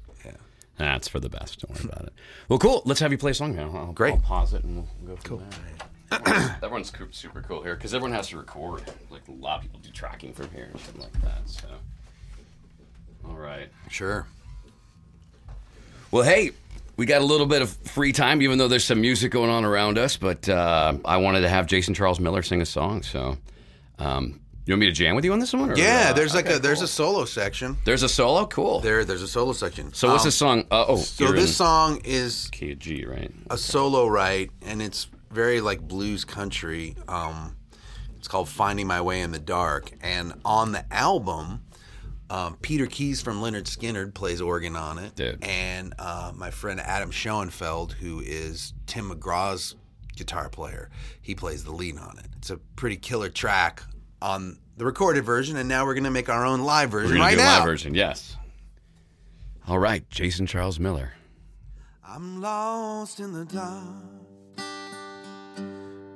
Speaker 4: Yeah.
Speaker 1: That's for the best. Don't worry about it. Well, cool. Let's have you play a song now. I'll,
Speaker 4: Great.
Speaker 1: I'll pause it and we'll go from there. Everyone's co- super cool here because everyone has to record. Like a lot of people do tracking from here and shit like that. So, all right.
Speaker 4: Sure.
Speaker 1: Well, hey, we got a little bit of free time, even though there's some music going on around us. But uh, I wanted to have Jason Charles Miller sing a song. So, um, you want me to jam with you on this one? Or,
Speaker 4: Yeah,
Speaker 1: uh,
Speaker 4: there's like
Speaker 1: okay,
Speaker 4: a there's
Speaker 1: cool.
Speaker 4: a solo section.
Speaker 1: there's a solo. Cool.
Speaker 4: There, there's a solo section.
Speaker 1: so what's
Speaker 4: Um,
Speaker 1: this song? Uh, oh,
Speaker 4: So this song is
Speaker 1: key G, right?
Speaker 4: a solo write, and it's very like blues country. Um, it's called "Finding My Way in the Dark," and on the album, um, Peter Keys from Lynyrd Skynyrd plays organ on it,
Speaker 1: Dude.
Speaker 4: and uh, my friend Adam Shoenfeld, who is Tim McGraw's guitar player, he plays the lead on it. It's a pretty killer track on the recorded version, and now we're gonna make our own live version
Speaker 1: We're gonna
Speaker 4: right
Speaker 1: do a
Speaker 4: now.
Speaker 1: live version, yes. All right, Jason Charles Miller.
Speaker 2: I'm lost in the dark.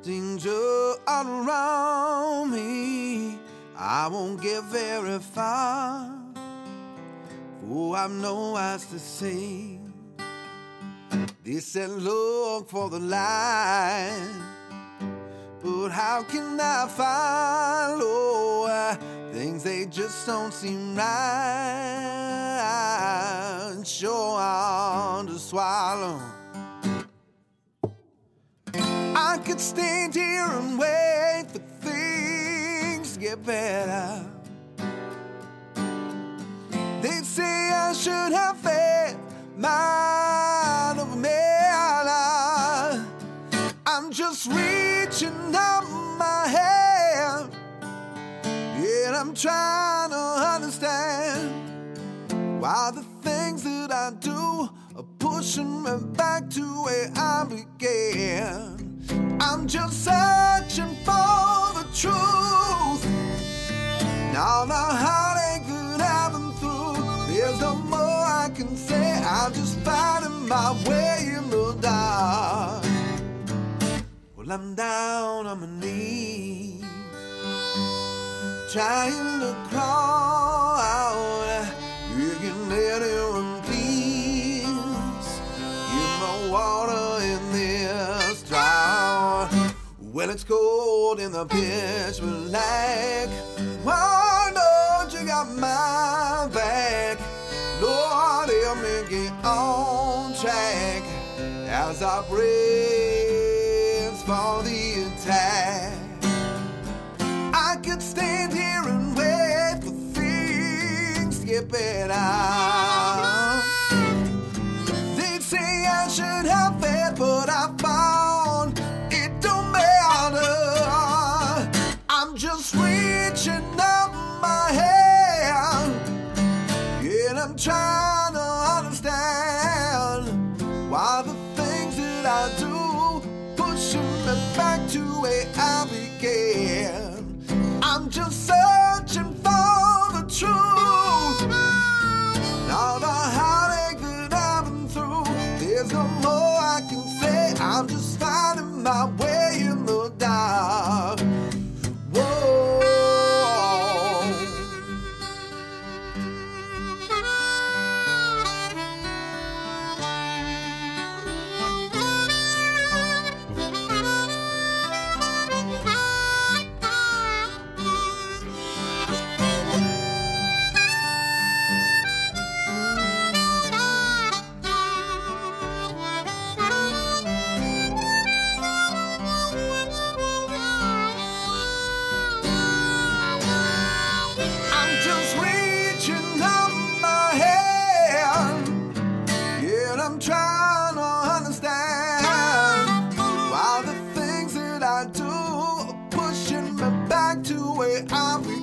Speaker 2: Danger all around me. I won't get very far. For I've no eyes to see. They said, look for the light. But how can I follow uh, things they just don't seem right? Sure, hard to swallow. I could stand here and wait for things to get better. They'd say I should have faith, mind just reaching out my hand, and I'm trying to understand why the things that I do are pushing me back to where I began. I'm just searching for the truth. Now the heartache that I've been through, there's no more I can say. I'm just finding my way in the dark. Well, I'm down on my knees, trying to crawl out. Begging anyone, please, give me water in this drought. When it's cold in the pitch black, why don't you got my back? Lord, help me get on track as I brace for the attack. I could stand here and wait for things to get better. They'd say I should have my way I do? Pushing me back to where I'm.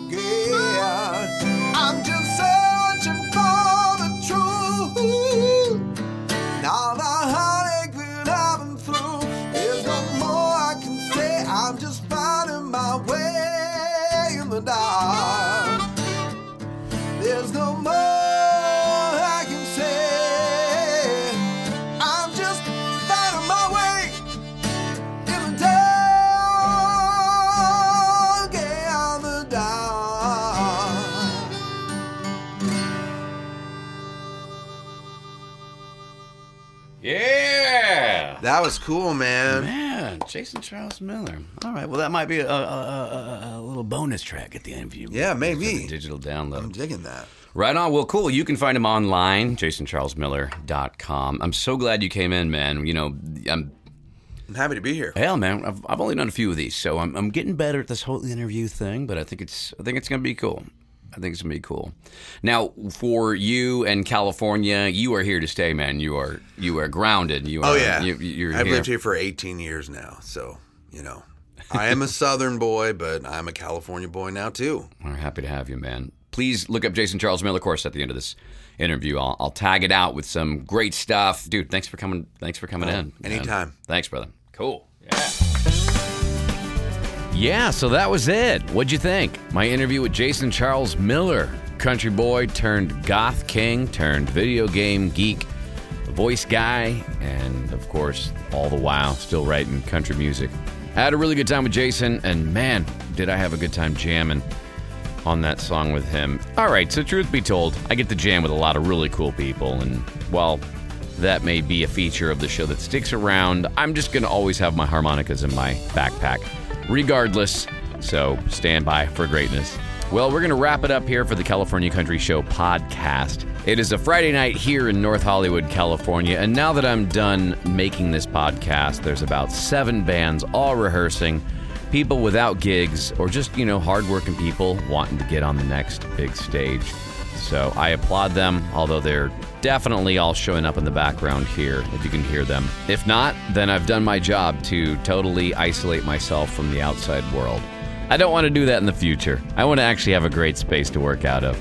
Speaker 2: Was cool, man.
Speaker 1: Man, Jason Charles Miller. All right. Well, that might be a, a, a, a- little bonus track at the end of you.
Speaker 2: Yeah, maybe.
Speaker 1: digital download.
Speaker 2: I'm digging that.
Speaker 1: Right on. Well, cool. You can find him online, jasoncharlesmiller.com. I'm so glad you came in, man. You know, I'm
Speaker 2: I'm happy to be here.
Speaker 1: hell, man. I've, I've only done a few of these, so I'm, I'm getting better at this whole interview thing. But I think it's I think it's gonna be cool. I think it's gonna be cool. Now, for you and California, you are here to stay, man. You are you are grounded. You oh, are.
Speaker 2: Oh yeah,
Speaker 1: You, you're
Speaker 2: I've
Speaker 1: here.
Speaker 2: lived here for 18 years now, so you know, I am a Southern boy, but I'm a California boy now too.
Speaker 1: We're happy to have you, man. Please look up Jason Charles Miller. Of course, at the end of this interview, I'll, I'll tag it out with some great stuff, dude. Thanks for coming. Thanks for coming oh, in. man.
Speaker 2: Oh, anytime.
Speaker 1: Thanks, brother. Cool. Yeah. Yeah. So that was it. What'd you think? My interview with Jason Charles Miller, country boy turned goth king turned video game geek, voice guy, and of course, all the while still writing country music. I had a really good time with Jason, and man, did I have a good time jamming on that song with him. All right, so truth be told, I get to jam with a lot of really cool people, and while that may be a feature of the show that sticks around, I'm just going to always have my harmonicas in my backpack, regardless. So stand by for greatness. Well, we're going to wrap it up here for the California Country Show podcast. It is a Friday night here in North Hollywood, California, and now that I'm done making this podcast, there's about seven bands all rehearsing people without gigs or just, you know, hardworking people wanting to get on the next big stage. So I applaud them, although they're definitely all showing up in the background here, if you can hear them. If not, then I've done my job to totally isolate myself from the outside world. I don't want to do that in the future. I want to actually have a great space to work out of.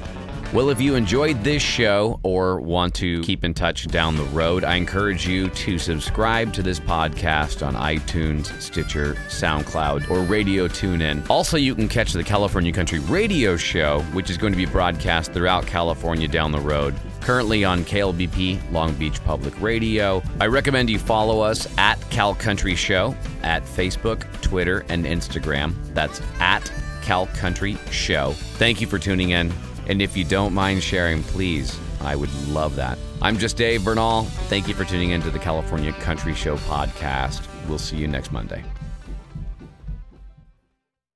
Speaker 1: Well, if you enjoyed this show or want to keep in touch down the road, I encourage you to subscribe to this podcast on iTunes, Stitcher, SoundCloud, or Radio TuneIn. Also, you can catch the California Country Radio Show, which is going to be broadcast throughout California down the road. Currently on KLBP, Long Beach Public Radio. I recommend you follow us at Cal Country Show at Facebook, Twitter, and Instagram. That's at Cal Country Show. Thank you for tuning in. And if you don't mind sharing, please, I would love that. I'm just Dave Bernal. Thank you for tuning in to the California Country Show podcast. We'll see you next Monday.